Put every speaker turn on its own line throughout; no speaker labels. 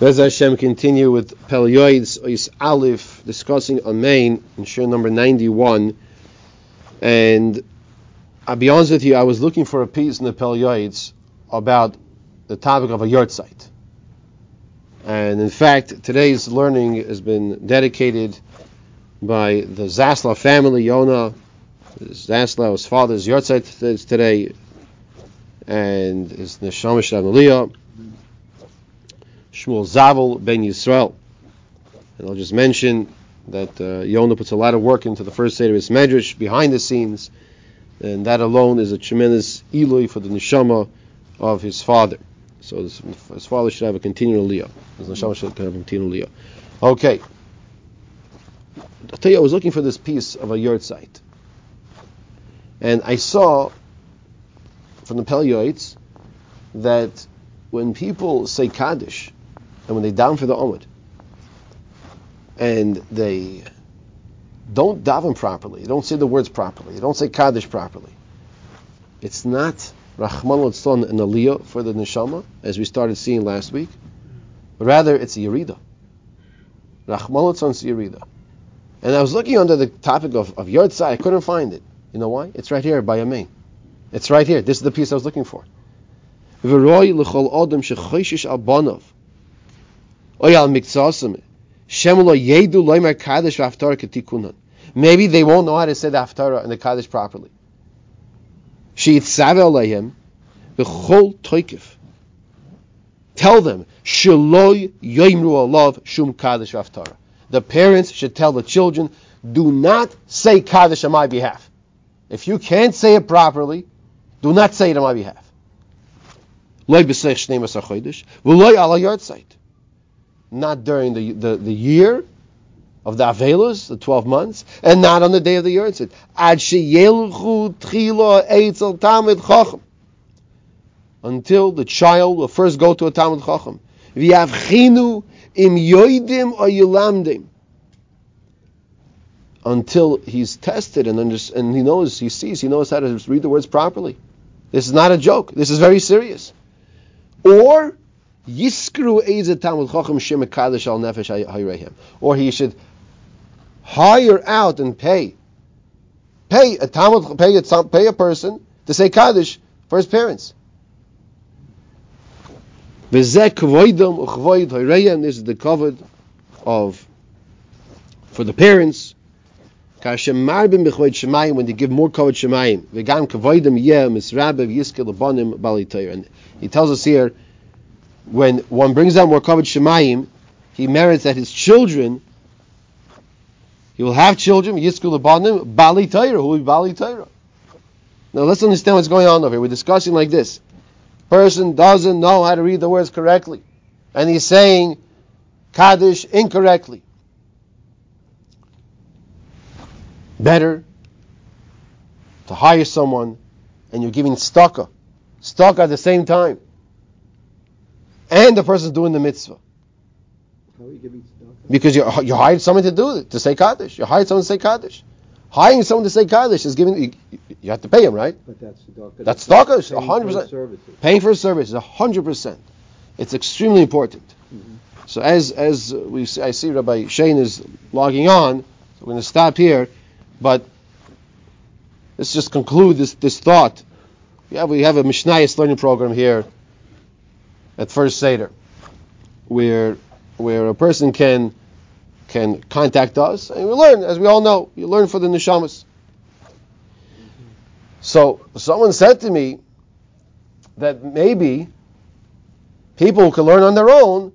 Bez Hashem continue with Pele Yoetz Ois Aleph discussing on main in shiur number 91. And I'll be honest with you, I was looking for a piece in the Pele Yoetz about the topic of a yahrzeit. And in fact, today's learning has been dedicated by the Zaslav family, Yona. Zaslav's father's yahrzeit today, and his Neshama Shalom Shmuel Zavel ben Yisrael. And I'll just mention that uh, Yonah puts a lot of work into the first Seder of his Medrash behind the scenes, and that alone is a tremendous eloi for the neshama of his father. So this, his father should have a continual liyah. His neshama should have a continual liyah. Okay. I'll tell you, I was looking for this piece of a yahrzeit, and I saw from the Pele Yoetz that when people say Kaddish, and when they down for the amud, and they don't daven properly, they don't say the words properly, they don't say Kaddish properly, it's not Rahman al and Aliyah for the Neshama, as we started seeing last week, but rather it's a Yerida. Rahman is Yerida. And I was looking under the topic of, of I couldn't find it. You know why? It's right here by Amen. It's right here. This is the piece I was looking for. Maybe they won't know how to say the Haftarah and the Kaddish properly. Tell them, Shaloi Yoimru Alav Shum Kaddish Haftarah. The parents should tell the children, do not say Kaddish on my behalf. If you can't say it properly, do not say it on my behalf. Loi b'sech shnei v'loi ala not during the, the, the year of the Avelus, the 12 months, and not on the day of the yahrzeit. Ad sheyelchu eitzel talmid chacham. Until the child will first go to a talmid chacham. V'yavchinu im yoidim or yilamdim. Until he's tested and, under, and he knows, he sees, he knows how to read the words properly. This is not a joke. This is very serious. Or Yiskru al Nefesh. Or he should hire out and pay. Pay a Talmud, pay a, pay a person to say Kaddish for his parents. This is the kavod of for the parents. When they give more kavod shemayim, And he tells us here when one brings out more kavod Shemayim, he merits that his children, he will have children, Yiskul Abanim, Baalei Torah, who will be Baalei Torah. Now let's understand what's going on over here. We're discussing like this. Person doesn't know how to read the words correctly. And he's saying Kaddish incorrectly. Better to hire someone and you're giving tzedakah. Tzedakah at the same time and the person's doing the mitzvah. How are you giving Because you you hired someone to do it, to say kaddish. You hired someone to say kaddish. Hiring someone to say kaddish is giving you, you have to pay him, right?
But that's tzedakah.
That's tzedakah, hundred percent. Paying for a service is hundred percent. It's extremely important. Mm-hmm. So as as we see, I see Rabbi Shane is logging on, so we're going to stop here, but let's just conclude this this thought. Yeah, we have a Mishnayos learning program here at first Seder, where where a person can can contact us and we learn, as we all know, you learn for the neshamas. So someone said to me that maybe people can learn on their own,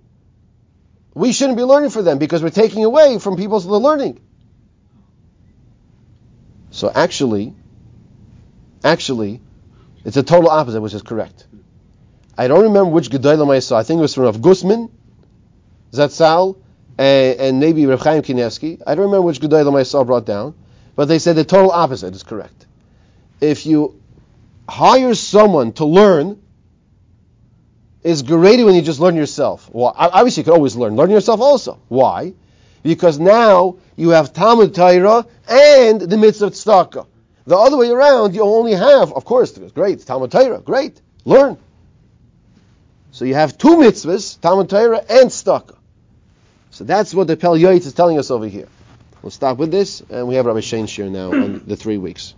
we shouldn't be learning for them because we're taking away from people's learning. So actually, actually, it's a total opposite, which is correct. I don't remember which Gedolim I saw. I think it was from Rav Gustman, Zatzal, and, and maybe Rav Chaim Kanievsky. I don't remember which Gedolim I saw brought down, but they said the total opposite is correct. If you hire someone to learn, it's greater when you just learn yourself. Well, obviously you can always learn. Learn yourself also. Why? Because now you have Talmud Torah and the mitzvah tzedakah. The other way around, you only have, of course, great, Talmud Torah, great, learn. So you have two mitzvahs, Talmud Torah and Tzedakah. So that's what the Pele Yoetz is telling us over here. We'll stop with this, and we have Rabbi Shane Shir now on the three weeks.